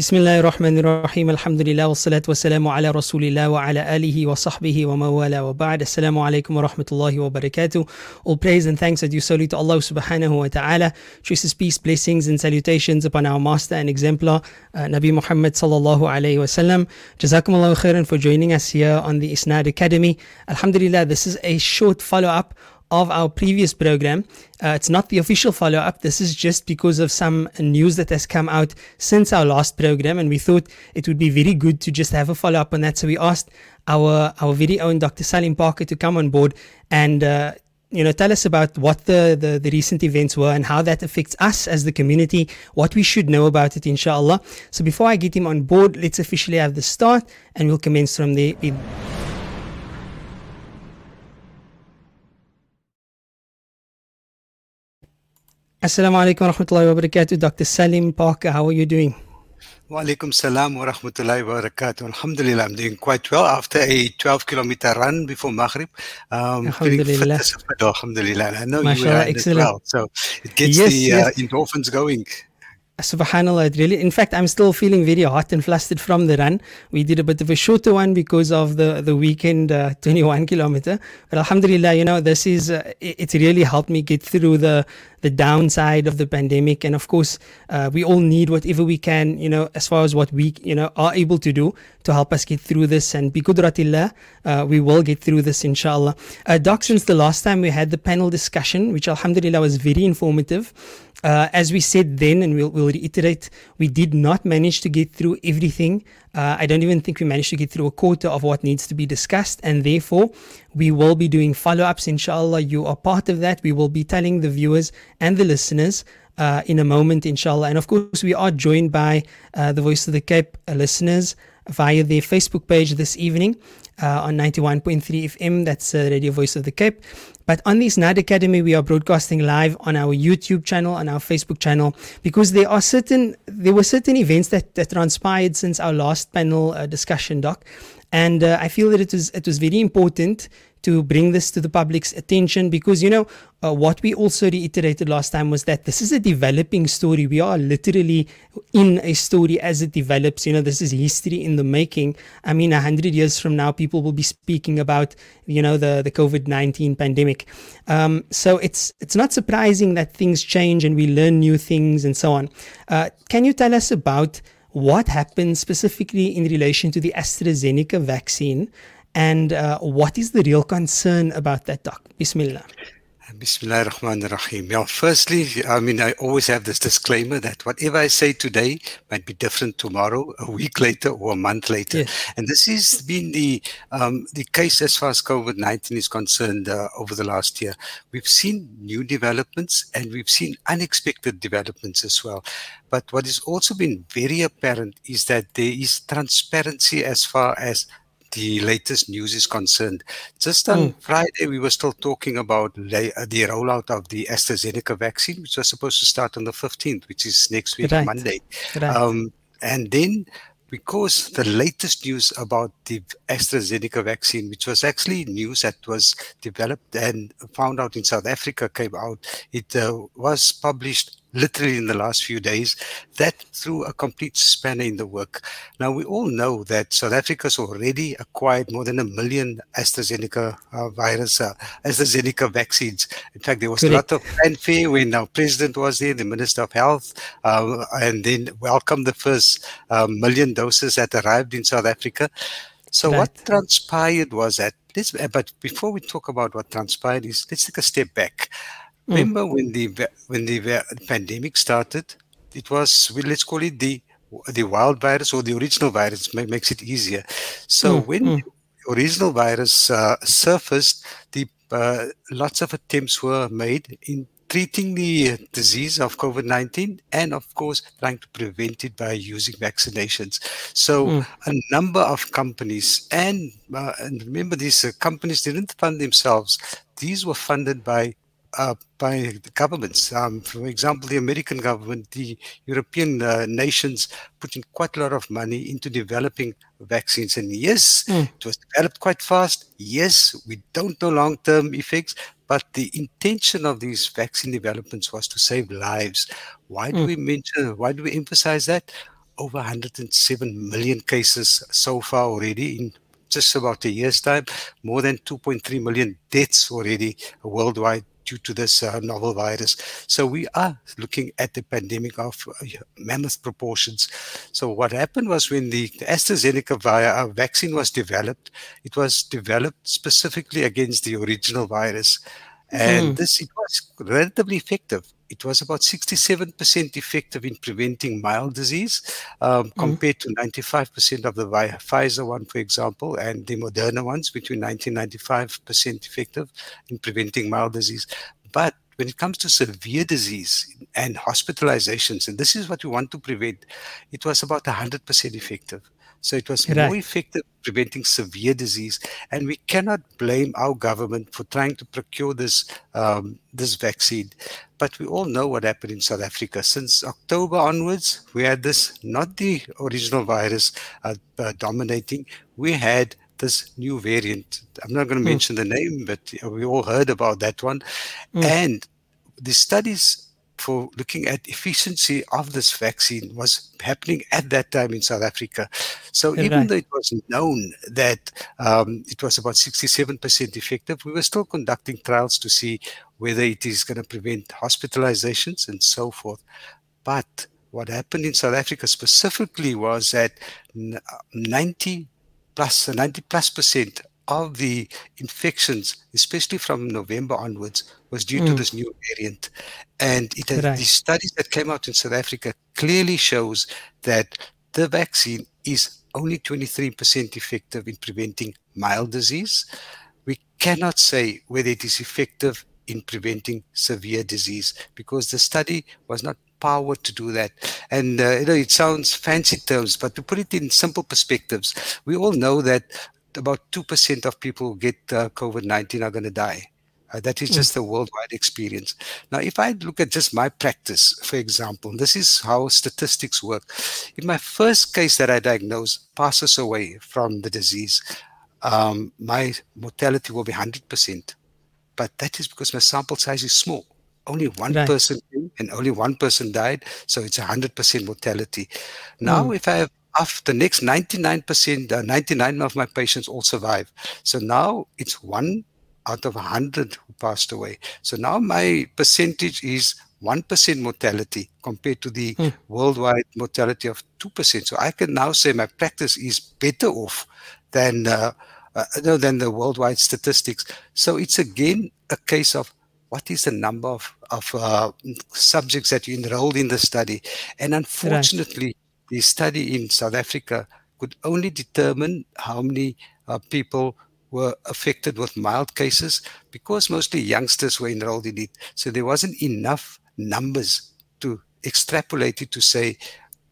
بسم الله الرحمن الرحيم الحمد لله والصلاة والسلام على رسول الله وعلى آله وصحبه ومن والاه وبعد السلام عليكم ورحمة الله وبركاته All praise and thanks are due solely to Allah subhanahu wa ta'ala Chooses peace, blessings and salutations upon our master and exemplar uh, Nabi Muhammad sallallahu alayhi wa sallam Jazakum Allah khairan for joining us here on the Isnad Academy Alhamdulillah this is a short follow-up of our previous program. Uh, it's not the official follow up. This is just because of some news that has come out since our last program, and we thought it would be very good to just have a follow up on that. So we asked our our very own Dr. Salim Parker to come on board and. Uh, you know, tell us about what the, the, the, recent events were and how that affects us as the community, what we should know about it, inshallah. So before I get him on board, let's officially have the start and we'll commence from there. Assalamu alaikum wa rahmatullahi wa barakatuh. Dr. Salim Parker, how are you doing? Wa alaikum salam wa rahmatullahi wa barakatuh. Alhamdulillah, I'm doing quite well after a 12 kilometer run before Maghrib. Um, Alhamdulillah. Alhamdulillah. I know Mashallah, you are excellent. well, so it gets Yes, the yes. Uh, endorphins going. Subhanallah, it really. In fact, I'm still feeling very hot and flustered from the run. We did a bit of a shorter one because of the the weekend, uh, 21 kilometer. But Alhamdulillah, you know, this is uh, it, it's really helped me get through the the downside of the pandemic. And of course, uh, we all need whatever we can, you know, as far as what we you know are able to do to help us get through this. And bi qudratillah, uh, we will get through this, inshallah. Uh, Doc, since the last time we had the panel discussion, which Alhamdulillah was very informative. Uh, as we said then, and we'll, we'll reiterate, we did not manage to get through everything. Uh, I don't even think we managed to get through a quarter of what needs to be discussed, and therefore, we will be doing follow ups. Inshallah, you are part of that. We will be telling the viewers and the listeners. Uh, in a moment, inshallah. And of course, we are joined by uh, the Voice of the Cape uh, listeners via their Facebook page this evening uh, on 91.3 FM. That's uh, Radio Voice of the Cape. But on this Night Academy, we are broadcasting live on our YouTube channel and our Facebook channel because there are certain there were certain events that, that transpired since our last panel uh, discussion, Doc, and uh, I feel that it was it was very important to bring this to the public's attention because you know uh, what we also reiterated last time was that this is a developing story. We are literally in a story as it develops. You know this is history in the making. I mean a hundred years from now people will be speaking about you know the the covid-19 pandemic. Um, so it's it's not surprising that things change and we learn new things and so on. Uh, can you tell us about what happened specifically in relation to the AstraZeneca vaccine and uh, what is the real concern about that, Doc? Bismillah. Bismillah ar-Rahman ar-Rahim. Yeah, firstly, I mean, I always have this disclaimer that whatever I say today might be different tomorrow, a week later, or a month later. Yes. And this has been the um, the case as far as COVID-19 is concerned uh, over the last year. We've seen new developments and we've seen unexpected developments as well. But what has also been very apparent is that there is transparency as far as the latest news is concerned. Just on Mm. Friday, we were still talking about the rollout of the AstraZeneca vaccine, which was supposed to start on the 15th, which is next week, Right. Monday. Right. Um, and then, because the latest news about the AstraZeneca vaccine, which was actually news that was developed and found out in South Africa, came out, it uh, was published literally in the last few days, that threw a complete spanner in the work. Now, we all know that South Africa's already acquired more than a million AstraZeneca uh, virus, uh, AstraZeneca vaccines. In fact, there was a lot of fanfare when our president was there, the Minister of Health, um, and then welcomed the first um, million doses that arrived in South Africa. So, what transpired was that, let's, uh, but before we talk about what transpired, is let's take a step back. Mm. Remember when the when the pandemic started, it was let's call it the the wild virus or the original virus makes it easier. So Mm, when mm. the original virus uh, surfaced, the uh, lots of attempts were made in treating the disease of COVID-19 and of course trying to prevent it by using vaccinations. So Mm. a number of companies and, uh, and remember these uh, companies didn't fund themselves. These were funded by uh, by the governments. Um, for example, the American government, the European uh, nations put in quite a lot of money into developing vaccines. And yes, Mm. it was developed quite fast. Yes, we don't know long term effects, but the intention of these vaccine developments was to save lives. Why do Mm. we mention, why do we emphasize that? over 107 million cases so far already in just about a year's time, more than 2.3 million deaths already worldwide due to this uh, novel virus. So we are looking at the pandemic of uh, mammoth proportions. So what happened was when the AstraZeneca uh, vaccine was developed, it was developed specifically against the original virus. And mm. this it was relatively effective it was about 67% effective in preventing mild disease um, mm-hmm. compared to 95% of the Pfizer one, for example, and the Moderna ones between 90 and 95% effective in preventing mild disease. But when it comes to severe disease and hospitalizations, and this is what we want to prevent, it was about 100% effective. So it was right. more effective preventing severe disease, and we cannot blame our government for trying to procure this um, this vaccine. But we all know what happened in South Africa. Since October onwards, we had this not the original virus uh, uh, dominating. We had this new variant. I'm not going to mm. mention the name, but we all heard about that one. Mm. And the studies for looking at efficiency of this vaccine was happening at that time in South Africa. So even though it was known that um, it was about 67% effective, we were still conducting trials to see whether it is going to prevent hospitalizations and so forth. But what happened in South Africa specifically was that 90 plus 90 plus percent of the infections, especially from November onwards, was due mm. to this new variant. And it has, the studies that came out in South Africa clearly shows that the vaccine is only 23% effective in preventing mild disease. We cannot say whether it is effective in preventing severe disease because the study was not powered to do that. And uh, you know, it sounds fancy terms, but to put it in simple perspectives, we all know that about 2% of people who get uh, COVID 19 are going to die. Uh, that is just mm. the worldwide experience. Now, if I look at just my practice, for example, this is how statistics work. If my first case that I diagnose passes away from the disease, um, my mortality will be 100%. But that is because my sample size is small. Only one right. person and only one person died, so it's 100% mortality. Now, mm. if I have after the next 99%, uh, 99 of my patients all survive. So now it's one out of 100 who passed away. So now my percentage is 1% mortality compared to the mm. worldwide mortality of 2%. So I can now say my practice is better off than, uh, uh, than the worldwide statistics. So it's again a case of what is the number of, of uh, subjects that you enrolled in the study. And unfortunately, right the study in South Africa could only determine how many uh, people were affected with mild cases because mostly youngsters were enrolled in it. So there wasn't enough numbers to extrapolate it to say,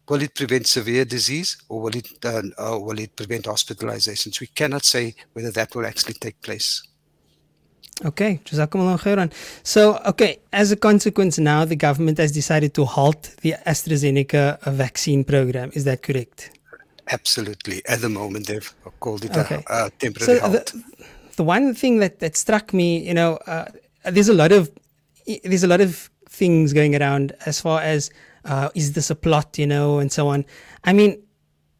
will it prevent severe disease or will it, uh, or will it prevent hospitalizations? We cannot say whether that will actually take place. Okay, Jazakumullah khairan. So, okay, as a consequence, now the government has decided to halt the AstraZeneca vaccine program. Is that correct? Absolutely. At the moment, they've called it okay. a, a, temporary so halt. The, the, one thing that, that struck me, you know, uh, there's a lot of there's a lot of things going around as far as uh, is this a plot, you know, and so on. I mean,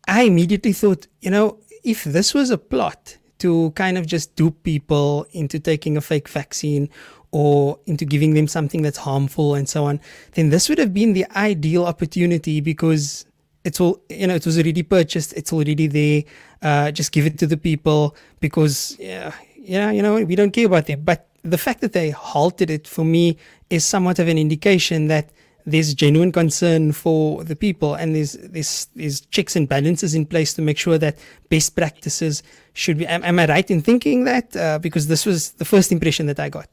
I immediately thought, you know, if this was a plot, to kind of just dupe people into taking a fake vaccine or into giving them something that's harmful and so on, then this would have been the ideal opportunity because it's all you know it was already purchased it's already there uh, just give it to the people because yeah yeah you know we don't care about them. But the fact that they halted it for me is somewhat of an indication that there's genuine concern for the people and there's, there's, there's checks and balances in place to make sure that best practices should be. Am, am I right in thinking that? Uh, because this was the first impression that I got.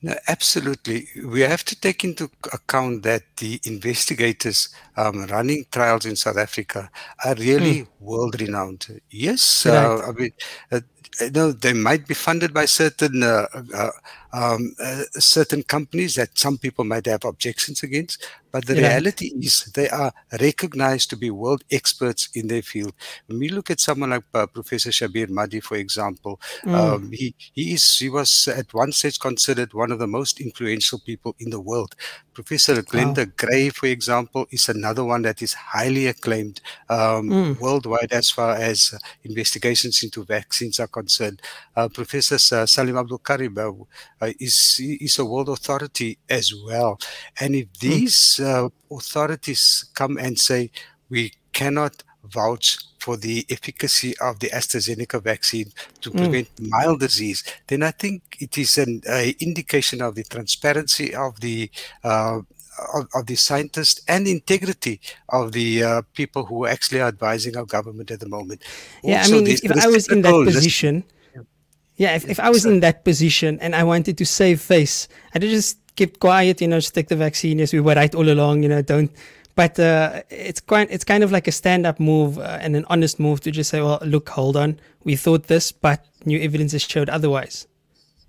No, absolutely. We have to take into account that the investigators um, running trials in South Africa are really mm. world renowned. Yes, uh, right. uh, I mean, uh, you know, they might be funded by certain uh, uh, um, uh, certain companies that some people might have objections against. But the Yeah. reality is they are recognized to be world experts in their field. When we look at someone like uh, Professor Shabir Madhi, for example, Mm. um, he, he is he was at one stage considered one of the most influential people in the world. Professor Glenda Gray, for example, is another one that is highly acclaimed um, Mm. worldwide as far as uh, investigations into vaccines are concerned. Uh, Professor Sa- Salim Abdool Karim uh, is is a world authority as well. And if these uh, authorities come and say we cannot vouch for the efficacy of the AstraZeneca vaccine to Mm. prevent mild disease, then I think it is an uh, indication of the transparency of the uh, of, of the scientists and integrity of the uh, people who actually are advising our government at the moment. Yeah, Also, I mean, if, I was in that reciprocal list- position, yeah, if, if I was in that position and I wanted to save face, I'd just keep quiet, you know, just take the vaccine as we were right all along, you know, don't. But uh, it's quite, it's kind of like a stand-up move uh, and an honest move to just say, well, look, hold on, we thought this, but new evidence has showed otherwise.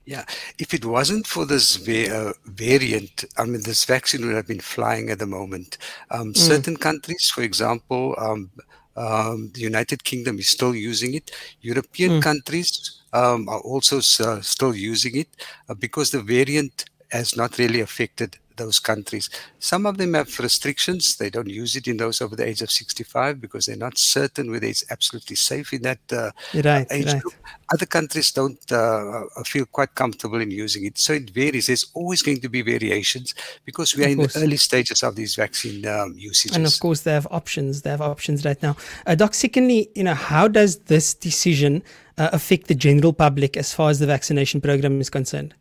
Yeah, if it wasn't for this uh, variant, I mean, this vaccine would have been flying at the moment. Um, Certain countries, for example, um, um, the United Kingdom is still using it. European countries um, are also uh, still using it uh, because the variant has not really affected those countries. Some of them have restrictions. They don't use it in those over the age of 65 because they're not certain whether it's absolutely safe in that uh, Right, age right. group. Other countries don't uh, feel quite comfortable in using it. So it varies. There's always going to be variations because we are Of in course. the early stages of these vaccine um, usages. And of course, they have options. They have options right now. Uh, Doc, secondly, you know, how does this decision uh, affect the general public as far as the vaccination program is concerned?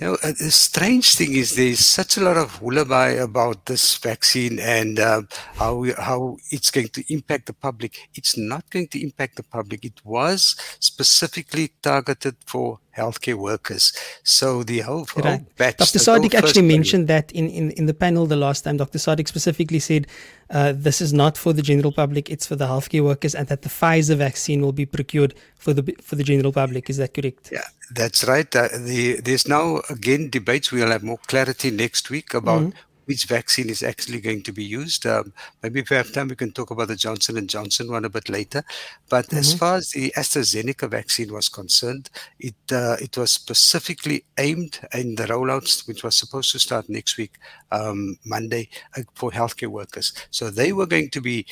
You know, uh, the strange thing is there's such a lot of hullabaloo about this vaccine and um, how we, how it's going to impact the public. It's not going to impact the public. It was specifically targeted for healthcare workers. So the whole, whole Right. batch, Dr. Sadiq actually mentioned that in, in, in the panel the last time. Dr. Sadiq specifically said uh, this is not for the general public, it's for the healthcare workers, and that the Pfizer vaccine will be procured for the for the general public. Is that correct? Yeah, that's right. Uh, the, there's now again debates. We'll have more clarity next week about Mm-hmm. Which vaccine is actually going to be used. Um, maybe if we have time, we can talk about the Johnson and Johnson one a bit later. But Mm-hmm. as far as the AstraZeneca vaccine was concerned, it uh, it was specifically aimed in the rollouts, which was supposed to start next week, um, Monday, uh, for healthcare workers. So they were going to be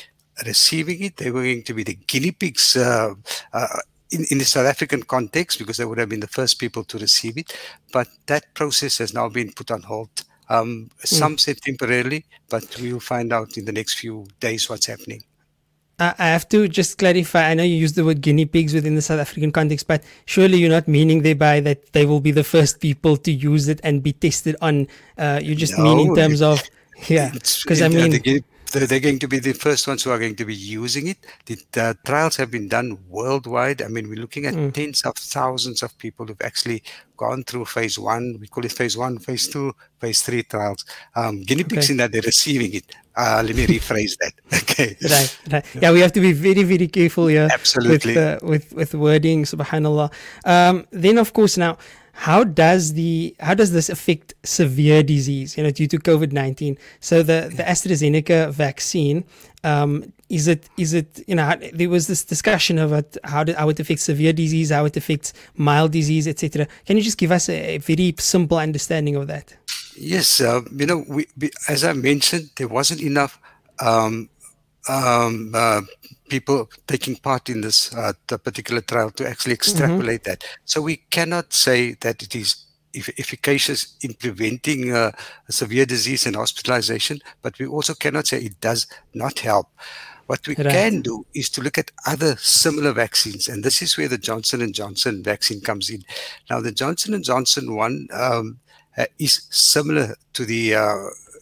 receiving it. They were going to be the guinea pigs. Uh, uh, in, in the South African context, because they would have been the first people to receive it, but that process has now been put on hold. Um, some said temporarily, but we will find out in the next few days what's happening. I have to just clarify. I know you used the word guinea pigs within the South African context, but surely you're not meaning thereby that they will be the first people to use it and be tested on. Uh, you just mean in No, terms of, yeah, because I mean, they get- they're, going to be the first ones who are going to be using it. The trials have been done worldwide. I mean, we're looking at Mm. tens of thousands of people who've actually gone through phase one. We call it phase one, phase two, phase three trials. Um, guinea pigs Okay. in that they're receiving it. Uh, let me rephrase that. Okay. right, right. Yeah, we have to be very, very careful here Absolutely. with uh, with with wording. Subhanallah. Um, then, of course, now. How does the how does this affect severe disease? You know, due to COVID nineteen. So the the AstraZeneca vaccine um, is it is it you know there was this discussion about how do, how it affects severe disease, how it affects mild disease, etc. Can you just give us a, a very simple understanding of that? Yes, uh, you know, we, we, as I mentioned, there wasn't enough um, um, uh, people taking part in this uh, the particular trial to actually extrapolate that. So we cannot say that it is eff- efficacious in preventing uh, severe disease and hospitalization, but we also cannot say it does not help. What we Right. can do is to look at other similar vaccines, and this is where the Johnson and Johnson vaccine comes in. Now, the Johnson and Johnson one um, uh, is similar to the uh,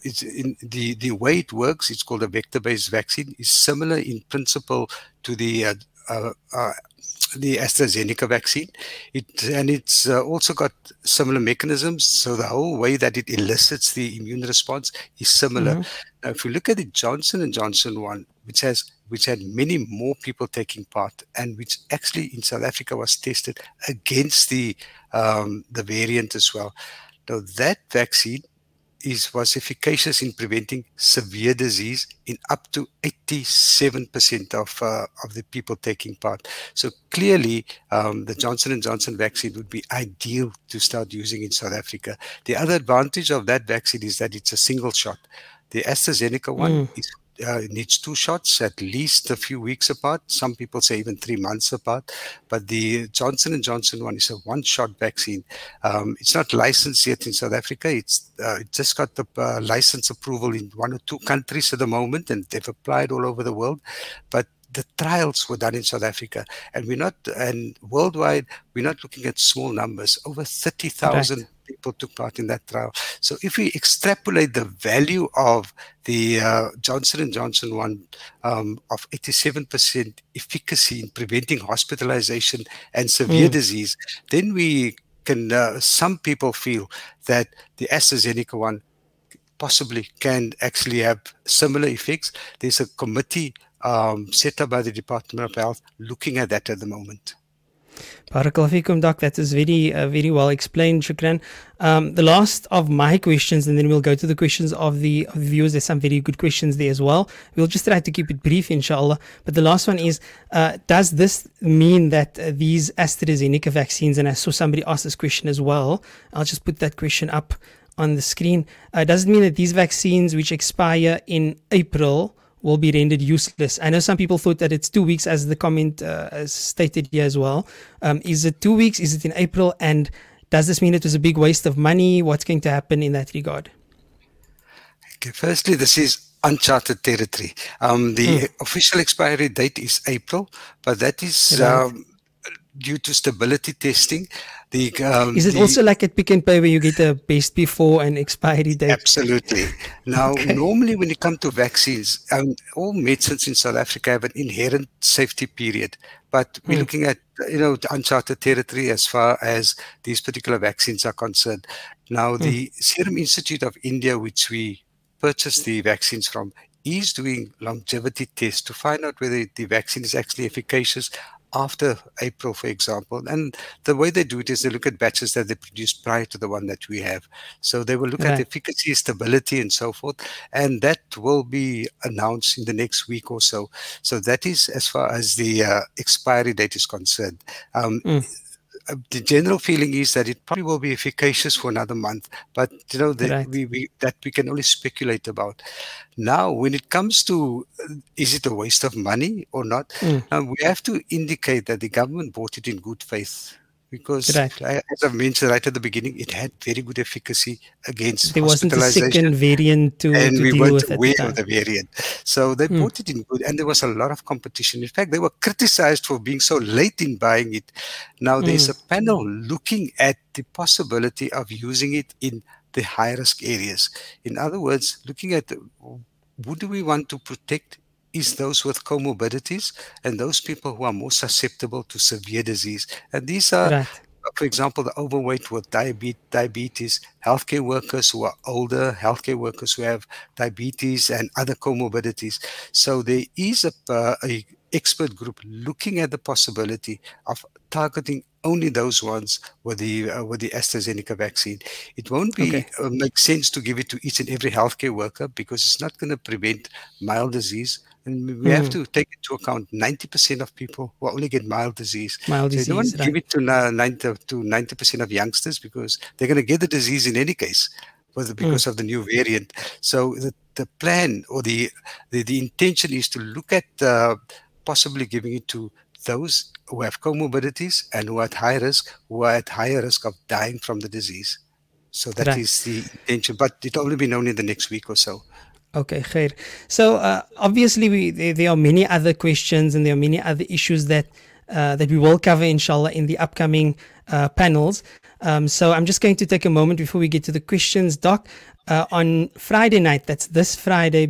it's in the the way it works. It's called a vector-based vaccine. is similar in principle to the uh, uh, uh, the AstraZeneca vaccine. It and it's uh, also got similar mechanisms. So the whole way that it elicits the immune response is similar. Mm-hmm. Now, if you look at the Johnson and Johnson one, which has which had many more people taking part, and which actually in South Africa was tested against the um, the variant as well. Now that vaccine is was efficacious in preventing severe disease in up to 87% of uh, of the people taking part. So clearly, um, the Johnson and Johnson vaccine would be ideal to start using in South Africa. The other advantage of that vaccine is that it's a single shot. The AstraZeneca one mm. is uh, needs two shots at least a few weeks apart. Some people say even three months apart. But the Johnson and Johnson one is a one-shot vaccine. Um, it's not licensed yet in South Africa. It's uh, it just got the uh, license approval in one or two countries at the moment, and they've applied all over the world. But the trials were done in South Africa, and we're not, and worldwide, we're not looking at small numbers. Over thirty thousand right. people took part in that trial. So, if we extrapolate the value of the uh, Johnson and Johnson one um, of eighty-seven percent efficacy in preventing hospitalization and severe mm. disease, then we can. Uh, some people feel that the AstraZeneca one possibly can actually have similar effects. There's a committee um, set up by the Department of Health looking at that at the moment. Barakallahu Doc. That is very, uh, very well explained, Shukran. Um, the last of my questions, and then we'll go to the questions of the, of the viewers. There's some very good questions there as well. We'll just try to keep it brief, inshallah. But the last one is uh, Does this mean that uh, these AstraZeneca vaccines, and I saw somebody ask this question as well, I'll just put that question up on the screen. Uh, does it mean that these vaccines, which expire in April, will be rendered useless. I know some people thought that it's two weeks, as the comment uh, stated here as well. Um, is it two weeks? Is it in April? And does this mean it was a big waste of money? What's going to happen in that regard? Okay, firstly, this is uncharted territory. Um, the hmm. official expiry date is April, but that is right. um, due to stability testing. The, um, is it the, also like at Pick n Pay where you get a best before and expiry date? Absolutely. Now, okay. normally when you come to vaccines, um, all medicines in South Africa have an inherent safety period, but we're mm. looking at you know uncharted territory as far as these particular vaccines are concerned. Now, mm. the Serum Institute of India, which we purchased the vaccines from, is doing longevity tests to find out whether the vaccine is actually efficacious after April, for example. And the way they do it is they look at batches that they produced prior to the one that we have. So they will look at efficacy, stability, and so forth. And that will be announced in the next week or so. So that is as far as the uh, expiry date is concerned. Um, mm. Uh, the general feeling is that it probably will be efficacious for another month, but you know the, right. we, we, that we can only speculate about. Now, when it comes to uh, is it a waste of money or not, mm. uh, we have to indicate that the government bought it in good faith because right. as I've mentioned right at the beginning, it had very good efficacy against there wasn't a second variant to, and to we weren't with aware of the variant. So they mm. bought it in good, and there was a lot of competition. In fact, they were criticized for being so late in buying it. Now there's mm. a panel looking at the possibility of using it in the high risk areas. In other words, looking at who do we want to protect is those with comorbidities and those people who are more susceptible to severe disease. And these are, right. for example, the overweight with diabetes, healthcare workers who are older, healthcare workers who have diabetes and other comorbidities. So there is a, uh, a expert group looking at the possibility of targeting only those ones with the uh, with the AstraZeneca vaccine. It won't be okay. uh, make sense to give it to each and every healthcare worker because it's not going to prevent mild disease. And we mm. have hmm. to take into account 90% of people will only get mild disease. Mild so disease. You don't right. give it to, uh, 90, to 90% of youngsters because they're going to get the disease in any case hmm. because mm. of the new variant. So the, the plan or the, the, the intention is to look at uh, possibly giving it to those who have comorbidities and who are at high risk, who are at higher risk of dying from the disease. So that right. is the intention, but it'll only be known in the next week or so. Okay, khair. So uh, obviously, we, there, there, are many other questions and there are many other issues that uh, that we will cover, inshallah, in the upcoming uh, panels. Um, so I'm just going to take a moment before we get to the questions, Doc. Uh, on Friday night, that's this Friday,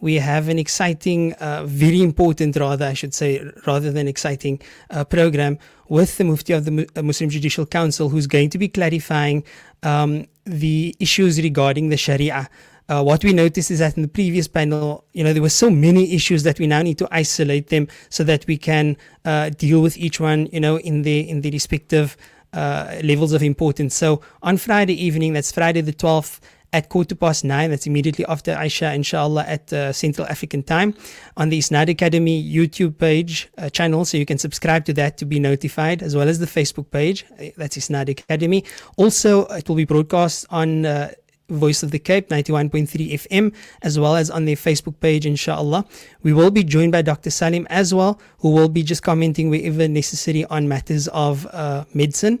we have an exciting, uh, very important, rather, I should say, rather than exciting uh, program with the Mufti of the Muslim Judicial Council, who's going to be clarifying um, the issues regarding the Sharia. Uh, what we noticed is that in the previous panel, you know, there were so many issues that we now need to isolate them so that we can uh, deal with each one, you know, in the in the respective uh, levels of importance. So on Friday evening, that's Friday the 12th at quarter past nine, that's immediately after Aisha, inshallah, at uh, Central African time on the Isnad Academy YouTube page uh, channel. So you can subscribe to that to be notified, as well as the Facebook page. Uh, that's Isnad Academy. Also, it will be broadcast on uh, Voice of the Cape 91.3 FM, as well as on their Facebook page, inshallah. We will be joined by Dr. Salim as well, who will be just commenting wherever necessary on matters of uh, medicine.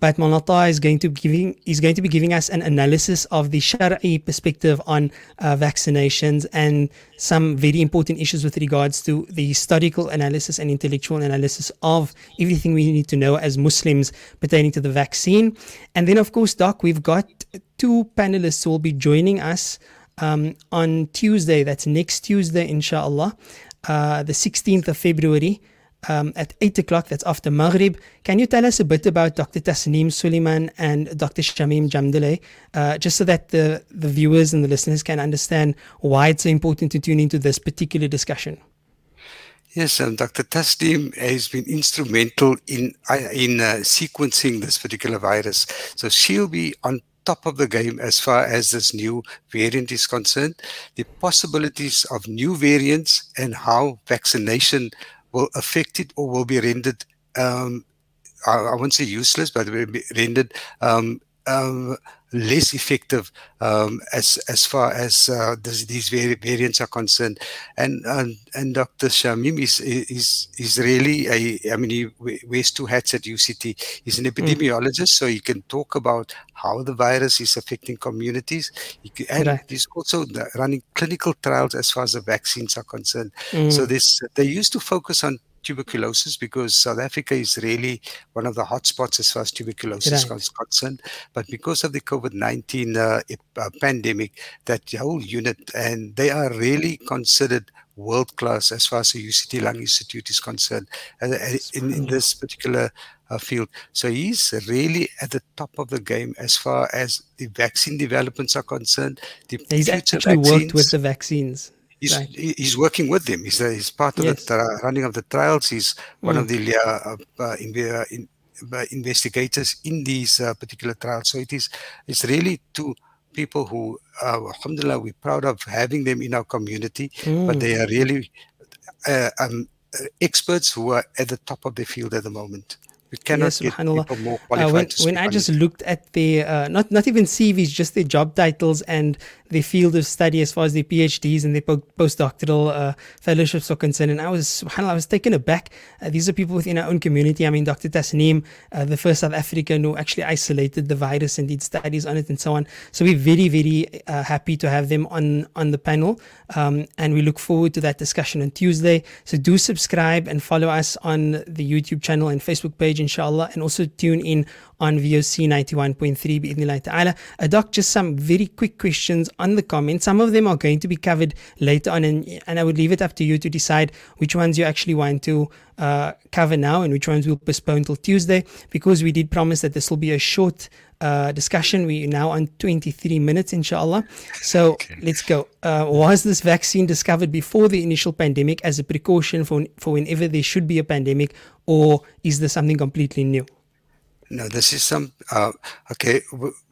But Monata is going to be giving is going to be giving us an analysis of the Shari perspective on uh, vaccinations and some very important issues with regards to the historical analysis and intellectual analysis of everything we need to know as Muslims pertaining to the vaccine. And then, of course, Doc, we've got two panelists will be joining us um, on Tuesday. That's next Tuesday, inshallah, uh, the 16th of February um, at 8 o'clock. That's after Maghrib. Can you tell us a bit about Dr. Tasneem Suleiman and Dr. Shamim Jamdele, uh, just so that the, the viewers and the listeners can understand why it's so important to tune into this particular discussion? Yes, um, Dr. Tasneem has been instrumental in uh, in uh, sequencing this particular virus. So she'll be on top of the game as far as this new variant is concerned. The possibilities of new variants and how vaccination will affect it or will be rendered, um, I, I, won't say useless, but will be rendered um, um, less effective um, as as far as uh, this, these vari- variants are concerned. And and, and Dr. Shamim is is is really a I mean he wears two hats at UCT. He's an mm. epidemiologist, mm. so he can talk about how the virus is affecting communities. Can, and right. he's also running clinical trials as far as the vaccines are concerned. Mm. So this they used to focus on tuberculosis because South Africa is really one of the hotspots as far as tuberculosis right. is concerned. But because of the COVID 19 uh, uh, pandemic, that whole unit, and they are really considered world class as far as the UCT Lung Institute is concerned uh, uh in, in this particular uh, field. So he's really at the top of the game as far as the vaccine developments are concerned. he's actually vaccines, worked with the vaccines he's right. he's working with them. He's, uh, he's part of yes. the uh, running of the trials. He's one mm. of the uh, uh in, uh, in, uh, investigators in these particular trials. So it is it's really two people who, alhamdulillah, we're proud of having them in our community. Mm. But they are really um, experts who are at the top of the field at the moment. We cannot get people more qualified uh, when, when I just looked at their uh, not not even CVs, just their job titles and their field of study as far as their PhDs and their postdoctoral uh, fellowships are concerned, and I was I was taken aback. Uh, these are people within our own community. I mean, Dr. Tasneem, uh, the first South African who actually isolated the virus and did studies on it and so on. So we're very very uh, happy to have them on on the panel, um, and we look forward to that discussion on Tuesday. So do subscribe and follow us on the YouTube channel and Facebook page inshallah, and also tune in on VOC 91.3 bi'idhnillah ta'ala. Uh, Doc, just some very quick questions on the comments. Some of them are going to be covered later on, and, and I would leave it up to you to decide which ones you actually want to uh, cover now and which ones we'll postpone till Tuesday, because we did promise that this will be a short uh, discussion. We're now on 23 minutes, inshallah. So okay. let's go. Uh, was this vaccine discovered before the initial pandemic as a precaution for, for whenever there should be a pandemic, or is this something completely new? No, this is some, uh, okay.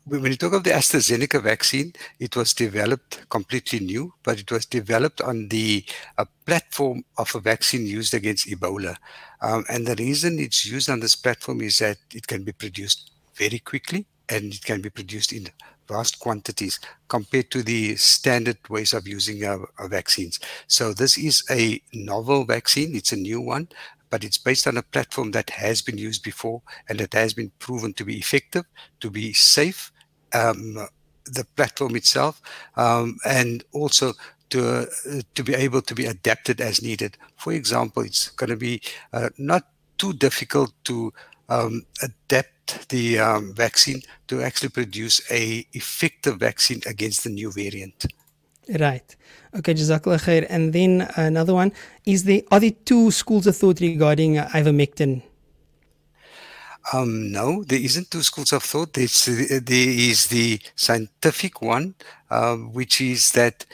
When you talk of the AstraZeneca vaccine, it was developed completely new, but it was developed on the uh, platform of a vaccine used against Ebola. Um, and the reason it's used on this platform is that it can be produced very quickly and it can be produced in vast quantities compared to the standard ways of using our, vaccines. So this is a novel vaccine. It's a new one, but it's based on a platform that has been used before and that has been proven to be effective, to be safe. Um, the platform itself, um, and also to uh, to be able to be adapted as needed. For example, it's going to be uh, not too difficult to um, adapt the um, vaccine to actually produce a effective vaccine against the new variant. Right. Okay, Jazakallah khair. And then another one is there are there two schools of thought regarding ivermectin? Um, no, there isn't two schools of thought. There's, there is the scientific one, um, which is that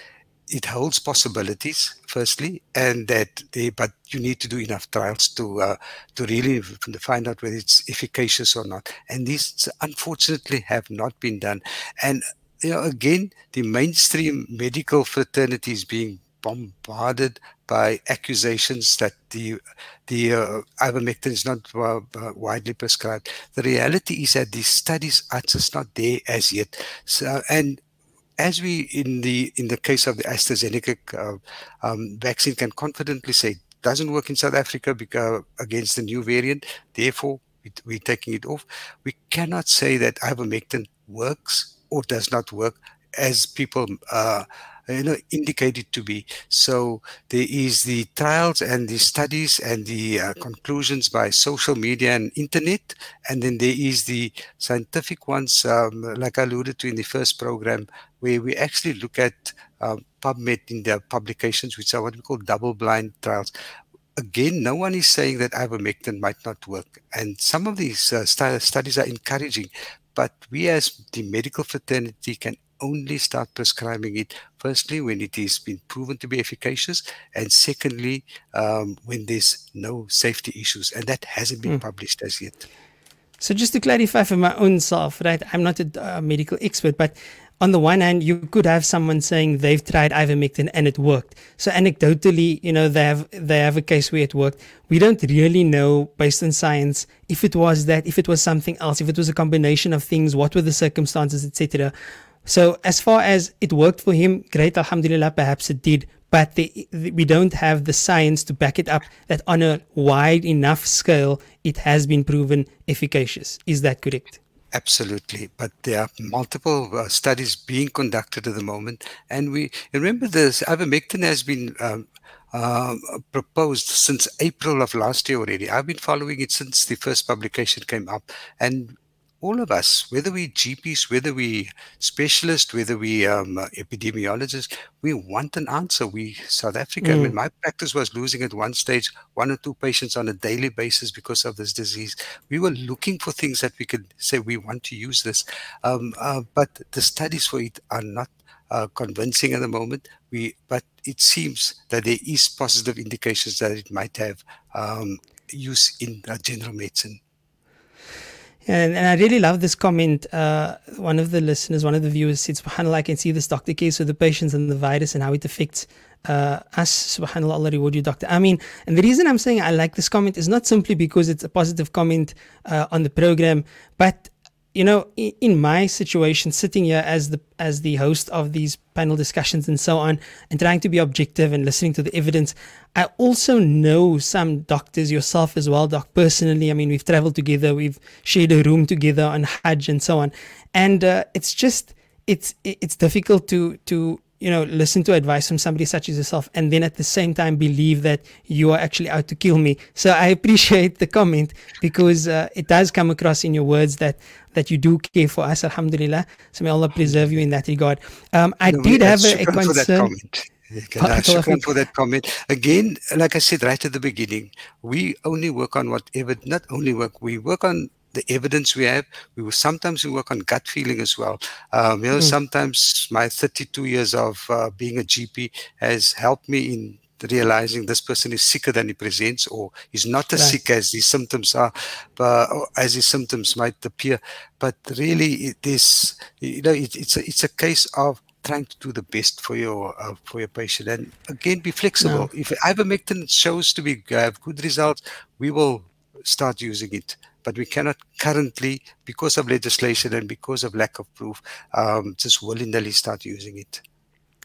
it holds possibilities, firstly, and that they, but you need to do enough trials to uh, to really find out whether it's efficacious or not. And these, unfortunately, have not been done. And you know, again, the mainstream medical fraternity is being bombarded by accusations that the the uh, ivermectin is not uh, uh, widely prescribed. The reality is that these studies are just not there as yet. So, and as we in the in the case of the AstraZeneca uh, um, vaccine can confidently say doesn't work in South Africa because against the new variant, therefore we're taking it off. We cannot say that ivermectin works or does not work as people uh, you know indicated to be so there is the trials and the studies and the uh, conclusions by social media and internet and then there is the scientific ones um, like i alluded to in the first program where we actually look at um, pubmed in their publications which are what we call double blind trials again, no one is saying that ivermectin might not work. And some of these uh, st- studies are encouraging, but we as the medical fraternity can only start prescribing it firstly when it has been proven to be efficacious and secondly um, when there's no safety issues and that hasn't been mm. published as yet so just to clarify for my own self right i'm not a uh, medical expert but on the one hand, you could have someone saying they've tried ivermectin and it worked. So anecdotally, you know, they have they have a case where it worked. We don't really know based on science if it was that, if it was something else, if it was a combination of things, what were the circumstances, etc. So as far as it worked for him, great, alhamdulillah, perhaps it did. But the, the, we don't have the science to back it up that on a wide enough scale, it has been proven efficacious. Is that correct? Absolutely, but there are multiple uh, studies being conducted at the moment, and we remember this ivermectin has been um, uh, proposed since April of last year already. I've been following it since the first publication came up, and all of us, whether we GPs, whether we specialists, whether we um, epidemiologists, we want an answer. We South Africa. Mm. I mean, my practice was losing at one stage one or two patients on a daily basis because of this disease. We were looking for things that we could say we want to use this, um, uh, but the studies for it are not uh, convincing at the moment. We, but it seems that there is positive indications that it might have um, use in uh, general medicine. And, and I really love this comment. Uh, one of the listeners, one of the viewers said, SubhanAllah, I can see this doctor case with the patients and the virus and how it affects uh, us. SubhanAllah, Allah reward you, Dr. Amin. And the reason I'm saying I like this comment is not simply because it's a positive comment uh, on the program, but you know, in, my situation, sitting here as the as the host of these panel discussions and so on, and trying to be objective and listening to the evidence, I also know some doctors, yourself as well, doc. Personally, I mean, we've traveled together, we've shared a room together on Hajj and so on, and uh, it's just it's it's difficult to to you know, listen to advice from somebody such as yourself and then at the same time believe that you are actually out to kill me. So I appreciate the comment because uh, it does come across in your words that that you do care for us, alhamdulillah. So may Allah preserve you in that regard. Um, I no, did have a, a concern. Okay, for that comment. Again, like I said right at the beginning, we only work on whatever, not only work, we work on the evidence we have. We will sometimes we work on gut feeling as well. Um, you know, mm. sometimes my 32 years of uh, being a GP has helped me in realizing this person is sicker than he presents or is not as right. sick as his symptoms are but as his symptoms might appear but really it is you know it, it's a, it's a case of trying to do the best for your uh, for your patient and again be flexible no. if ivermectin shows to be have good results we will start using it but we cannot currently, because of legislation and because of lack of proof, um, just willy nilly start using it.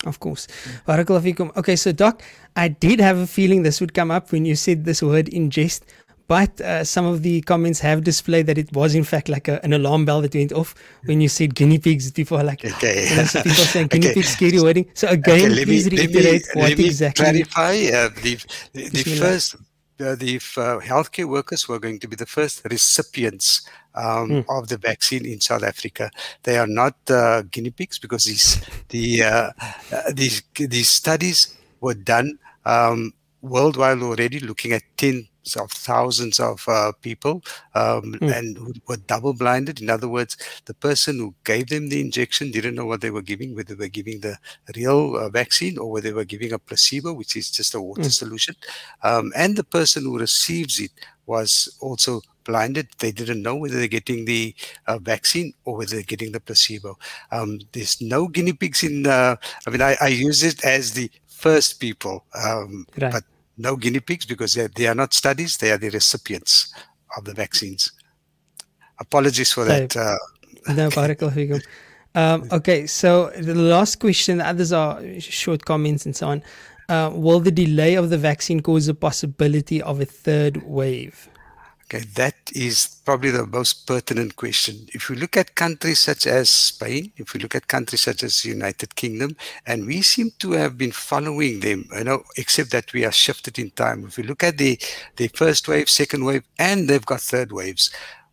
Of course. Barakallahu Okay, so Doc, I did have a feeling this would come up when you said this word in jest, but uh, some of the comments have displayed that it was in fact like a, an alarm bell that went off when you said guinea pigs. People are like, okay. you know, so people saying guinea okay. pigs, scary wording. So again, okay, please me, reiterate me, what me exactly. Clarify uh, the, the, the first uh, the uh, healthcare workers were going to be the first recipients um, mm. of the vaccine in South Africa. They are not uh, guinea pigs because these the uh, uh, these these studies were done um, worldwide already, looking at ten of thousands of uh, people um, mm. and who were double blinded. In other words, the person who gave them the injection didn't know what they were giving, whether they were giving the real uh, vaccine or whether they were giving a placebo, which is just a water mm. solution. Um, and the person who receives it was also blinded. They didn't know whether they're getting the uh, vaccine or whether they're getting the placebo. Um, there's no guinea pigs in, uh, I mean, I, I, use it as the first people, um, right. but no guinea pigs because they, they are not studies, they are the recipients of the vaccines. Apologies for that. Uh, no, barakallahu um, okay, so the last question, others are short comments and so on. Uh, will the delay of the vaccine cause a possibility of a third wave? Okay, that is probably the most pertinent question. If we look at countries such as Spain, if we look at countries such as the United Kingdom, and we seem to have been following them, you know, except that we are shifted in time. If we look at the, the first wave, second wave, and they've got third waves,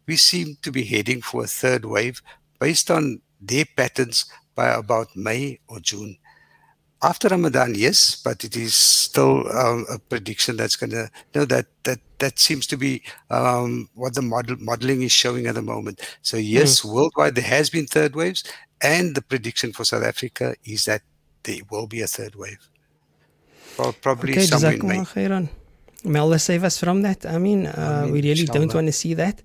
we seem to be heading for a third wave based on their patterns by about May or June after Ramadan, yes, but it is still um, a prediction that's going to you know that that that seems to be um, what the model modeling is showing at the moment. So yes, mm. worldwide there has been third waves, and the prediction for South Africa is that there will be a third wave. Well, probably okay, somewhere in May. Khairan. May Allah save us from that. I mean, uh, I mean we really inshallah. don't want to see that.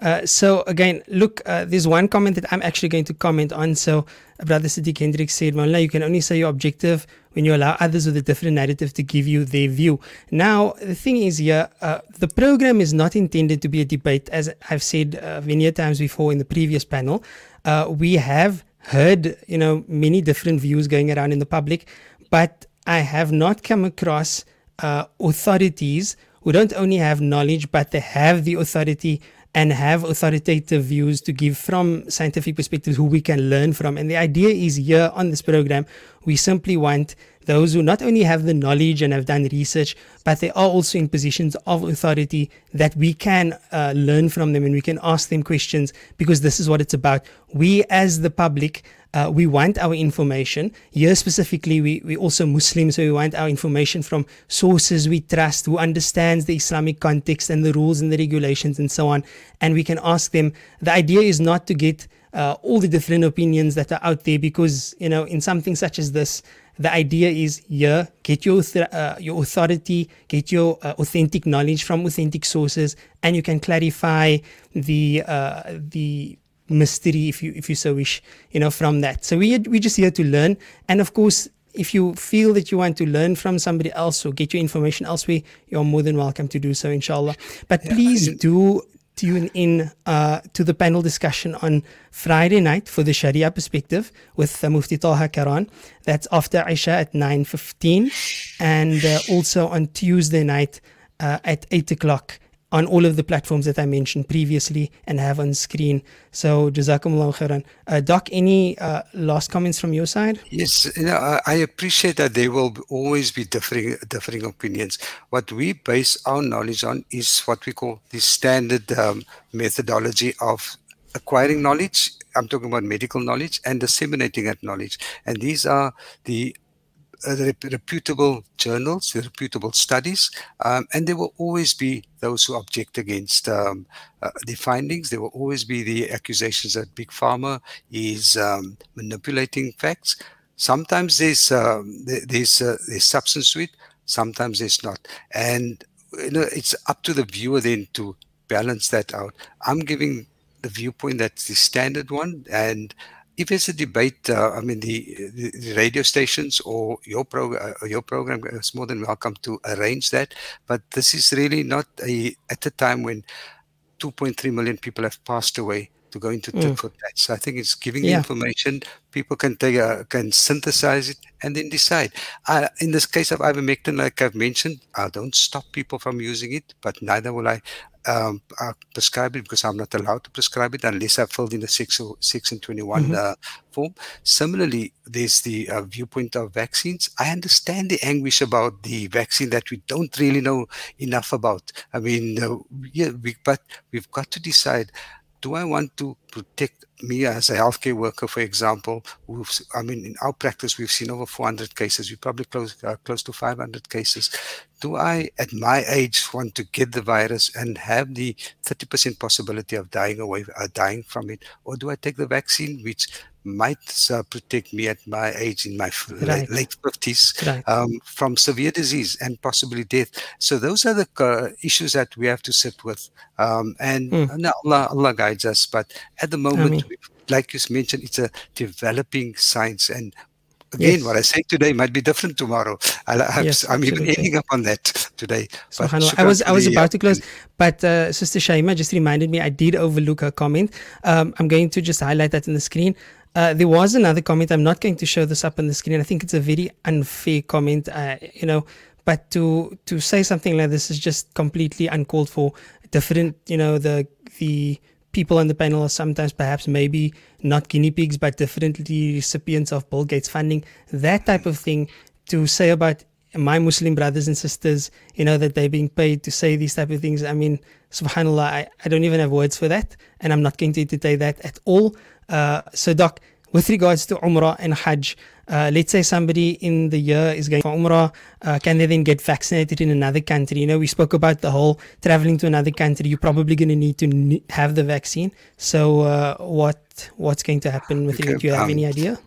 Uh, so again, look, uh, there's one comment that I'm actually going to comment on. So Brother Siddiq Hendrik said, Mawla, you can only say your objective when you allow others with a different narrative to give you their view. Now, the thing is here, uh, the program is not intended to be a debate. As I've said uh, many times before in the previous panel, uh, we have heard, you know, many different views going around in the public, but I have not come across authorities who don't only have knowledge, but they have the authority and have authoritative views to give from scientific perspectives who we can learn from. And the idea is here on this program, we simply want those who not only have the knowledge and have done research, but they are also in positions of authority that we can uh, learn from them and we can ask them questions because this is what it's about. We, as the public, uh, we want our information. Here specifically, we, we also Muslims, so we want our information from sources we trust, who understands the Islamic context and the rules and the regulations and so on. And we can ask them. The idea is not to get uh, all the different opinions that are out there because, you know, in something such as this, the idea is here, get your, uh, your authority, get your uh, authentic knowledge from authentic sources, and you can clarify the, uh, the, mystery if you if you so wish you know from that. So we we just here to learn. And of course if you feel that you want to learn from somebody else or get your information elsewhere you're more than welcome to do so inshallah. But yeah, please do tune in uh, to the panel discussion on Friday night for the Sharia perspective with uh, Mufti Taha Karaan. That's after Isha at 9.15 and uh, also on Tuesday night uh, at 8 o'clock on all of the platforms that I mentioned previously and have on screen. So, Jazakumullah khairan. Uh, Doc, any uh, last comments from your side? Yes, you know, I appreciate that there will always be differing, differing opinions. What we base our knowledge on is what we call the standard um, methodology of acquiring knowledge. I'm talking about medical knowledge and disseminating that knowledge. And these are the reputable journals, reputable studies, um, and there will always be those who object against um, uh, the findings. There will always be the accusations that Big Pharma is um, manipulating facts. Sometimes there's um, there's uh, there's substance to it, sometimes there's not, and you know it's up to the viewer then to balance that out. I'm giving the viewpoint that's the standard one, and if it's a debate, uh, I mean, the, the, radio stations or your, prog- uh, your program is more than welcome to arrange that. But this is really not a, at a time when 2.3 million people have passed away to go into mm. for tat. So I think it's giving yeah. information. People can take a, can synthesize it and then decide. Uh, in this case of ivermectin, like I've mentioned, I don't stop people from using it, but neither will I um, uh, prescribe it because I'm not allowed to prescribe it unless I've filled in the 6, or 6 and 21 mm-hmm. uh, form. Similarly, there's the uh, viewpoint of vaccines. I understand the anguish about the vaccine that we don't really know enough about. I mean, uh, yeah, we, but we've got to decide do I want to protect me as a healthcare worker, for example? I mean, in our practice, we've seen over 400 cases. We probably close uh, close to 500 cases. Do I, at my age, want to get the virus and have the 30% possibility of dying away, uh, dying from it, or do I take the vaccine, which might uh, protect me at my age in my right. late 50s right. um, from severe disease and possibly death. So those are the uh, issues that we have to sit with. Um, and mm. Allah, Allah, guides us. But at the moment, like you mentioned, it's a developing science. And again, yes. what I say today might be different tomorrow. I, am yes, even ending up on that today. I was I was about to close, but uh, Sister Shaima just reminded me I did overlook her comment. Um, I'm going to just highlight that in the screen. Uh, there was another comment. I'm not going to show this up on the screen. I think it's a very unfair comment. Uh, you know, but to to say something like this is just completely uncalled for. Different, you know, the the people on the panel are sometimes perhaps maybe not guinea pigs, but definitely recipients of Bill Gates funding. That type of thing to say about my Muslim brothers and sisters, you know, that they're being paid to say these type of things. I mean, subhanAllah, I, I don't even have words for that. And I'm not going to entertain that at all. Uh, so, Doc, with regards to Umrah and Hajj, uh, let's say somebody in the year is going for Umrah, uh, can they then get vaccinated in another country? You know, we spoke about the whole traveling to another country. You're probably going to need to have the vaccine. So, uh, what what's going to happen with okay, it? Do you have um, any idea?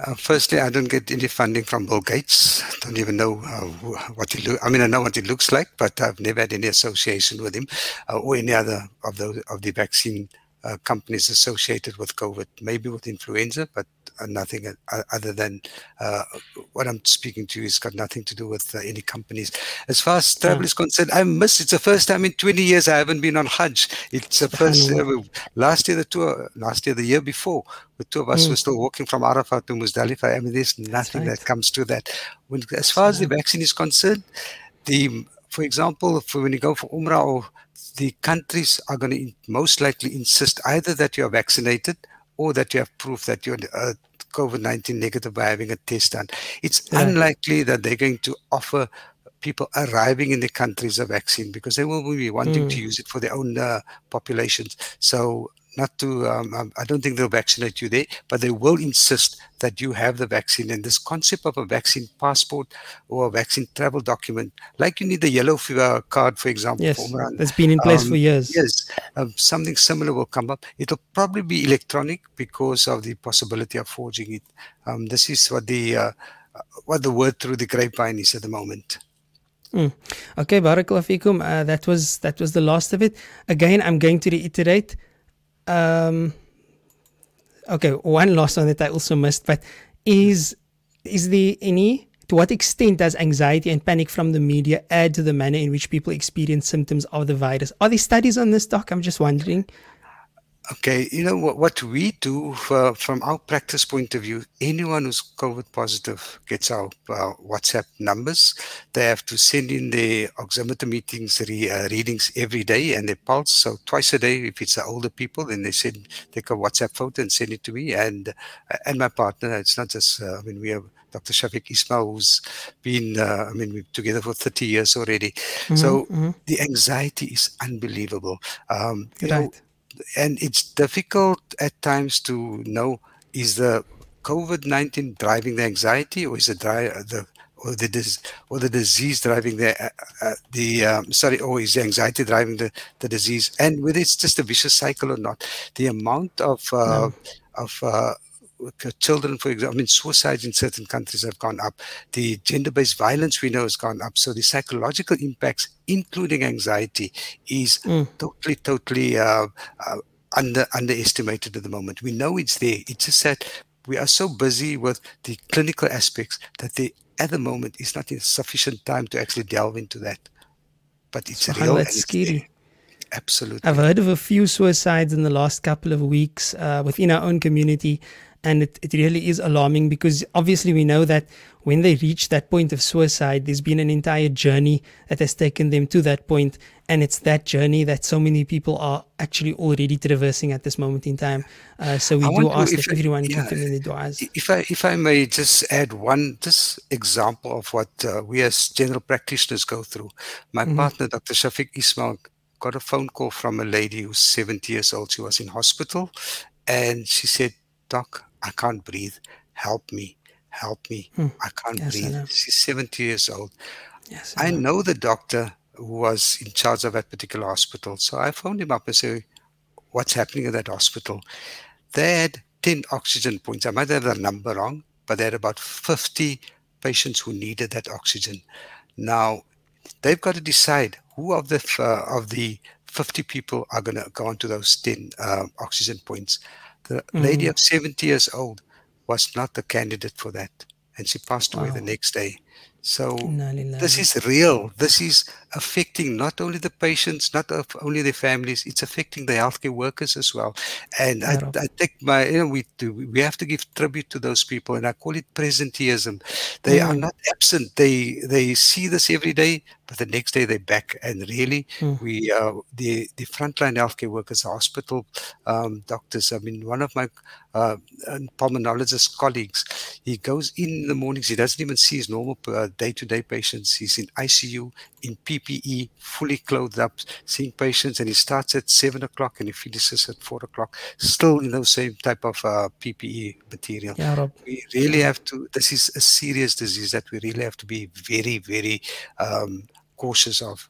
Uh, firstly, I don't get any funding from Bill Gates. I don't even know uh, what he look. I mean, I know what he looks like, but I've never had any association with him uh, or any other of those of the vaccine uh, companies associated with COVID, maybe with influenza, but uh, nothing uh, other than uh, what I'm speaking to you has got nothing to do with uh, any companies. As far as travel yeah. is concerned, I miss. It's the first time in 20 years I haven't been on Hajj. It's the first. last year, the tour. Last year, the year before, the two of us mm. were still walking from Arafat to Muzdalifah. I mean, there's nothing right. that comes to that. When, as far as the vaccine is concerned, the for example, for when you go for Umrah or the countries are going to most likely insist either that you are vaccinated or that you have proof that you're uh, COVID 19 negative by having a test done. It's yeah. unlikely that they're going to offer people arriving in the countries a vaccine because they will be wanting mm. to use it for their own uh, populations. So not to, um, um, I don't think they'll vaccinate you there, but they will insist that you have the vaccine. And this concept of a vaccine passport or a vaccine travel document, like you need the yellow fever card, for example. Yes, that's been in place um, for years. Yes, um, something similar will come up. It'll probably be electronic because of the possibility of forging it. Um, this is what the uh, what the word through the grapevine is at the moment. Mm. Okay, barakallah fikum. Uh, that was that was the last of it. Again, I'm going to reiterate um, okay, one last one that I also missed, but is is there any to what extent does anxiety and panic from the media add to the manner in which people experience symptoms of the virus? Are there studies on this, Doc? I'm just wondering. Okay, you know what, what we do for, from our practice point of view, anyone who's COVID positive gets our uh, WhatsApp numbers. They have to send in their oximeter meetings re, uh, readings every day and their pulse. So twice a day, if it's the older people, then they send take a WhatsApp photo and send it to me and uh, and my partner. It's not just uh, I mean we have Dr. Shafiq Ismail, who's been, uh, I mean, we're together for 30 years already. Mm-hmm, so mm-hmm. the anxiety is unbelievable. Um, right. Know, and it's difficult at times to know is the COVID nineteen driving the anxiety, or is it dri- the or the dis- or the disease driving the uh, uh, the um, sorry, or is the anxiety driving the, the disease? And whether it's just a vicious cycle or not, the amount of uh, no. of uh, children, for example, I mean, suicides in certain countries have gone up. The gender-based violence we know has gone up. So the psychological impacts, including anxiety, is mm. totally, totally uh, uh, under underestimated at the moment. We know it's there. It's just that we are so busy with the clinical aspects that the at the moment is not sufficient time to actually delve into that. But it's so real. That's scary. Absolutely. I've heard of a few suicides in the last couple of weeks uh, within our own community. And it, it really is alarming because obviously we know that when they reach that point of suicide, there's been an entire journey that has taken them to that point, And it's that journey that so many people are actually already traversing at this moment in time. Uh, so we I do ask that I- everyone yeah, keep them in the du'as. If I if I may just add one just example of what uh, we as general practitioners go through. My Mhm. partner, Dr. Shafiq Ismail, got a phone call from a lady who's 70 years old. She was in hospital, and she said, "Doc, I can't breathe. Help me, help me. Hmm. I can't Yes, breathe." know. She's 70 years old. Yes, I know the doctor who was in charge of that particular hospital. So I phoned him up and said, What's happening at that hospital? They had 10 oxygen points. I might have the number wrong, but they had about 50 patients who needed that oxygen. Now, they've got to decide who of the uh, of the 50 people are going to go onto those 10 uh, oxygen points. The lady Mhm. of 70 years old was not the candidate for that, and she passed away the next day. So this is real. This is affecting not only the patients, not of only their families. It's affecting the healthcare workers as well. And I, I take my, you know, we do, we have to give tribute to those people, and I call it presenteeism. They are Mm. not absent. They they see this every day, but the next day they're back. And really, Mm. we uh, the the frontline healthcare workers, the hospital um, doctors. I mean, one of my uh, pulmonologist colleagues, he goes in the mornings. He doesn't even see his normal uh, day-to-day patients. He's in ICU, in PPE, fully clothed up, seeing patients, and he starts at seven o'clock and he finishes at four o'clock, still in those same type of uh, PPE material. Ya Rab. We really have to. This is a serious disease that we really have to be very, very um, cautious of.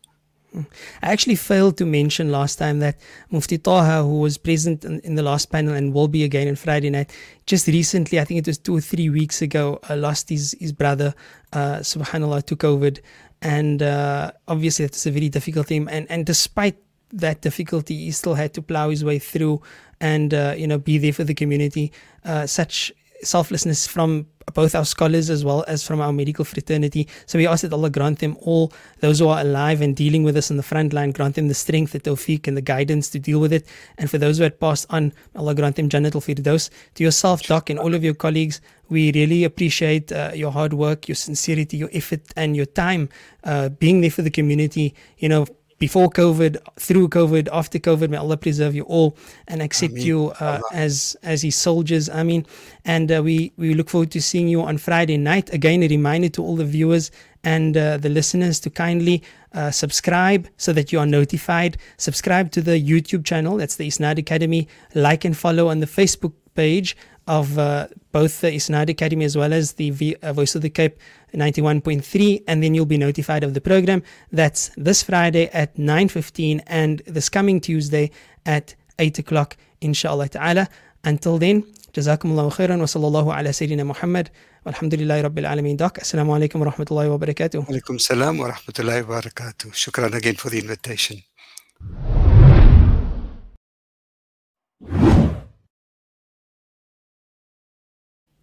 I actually failed to mention last time that Mufti Taha, who was present in, in the last panel and will be again on Friday night, just recently, I think it was two or three weeks ago, uh, lost his, his brother, uh, subhanAllah, to COVID. And uh, obviously, that's a very difficult team. And, and despite that difficulty, he still had to plow his way through and, uh, you know, be there for the community. Uh, such selflessness from both our scholars as well as from our medical fraternity. So we ask that Allah grant them all, those who are alive and dealing with us on the front line, grant them the strength, the tawfiq, and the guidance to deal with it. And for those who had passed on, Allah grant them Jannatul Firdaus. To yourself, Doc, and all of your colleagues, we really appreciate uh, your hard work, your sincerity, your effort, and your time uh, being there for the community. You know, before COVID, through COVID, after COVID, may Allah preserve you all and accept Ameen. you uh, as as His soldiers. I mean, and uh, we we look forward to seeing you on Friday night. Again, a reminder to all the viewers and uh, the listeners to kindly uh, subscribe so that you are notified. Subscribe to the YouTube channel. That's the Isnad Academy. Like and follow on the Facebook page of uh, both the Isnad Academy as well as the v- uh, Voice of the Cape 91.3 and then you'll be notified of the program. That's this Friday at 9.15 and this coming Tuesday at 8 o'clock inshallah ta'ala. Until then jazakumullahu khairan wa sallallahu ala sayyidina Muhammad. Rabbil alameen. Doc assalamu alaikum wa rahmatullahi wa barakatuh. Alaikum salam wa rahmatullahi wa barakatuh. Shukran again for the invitation.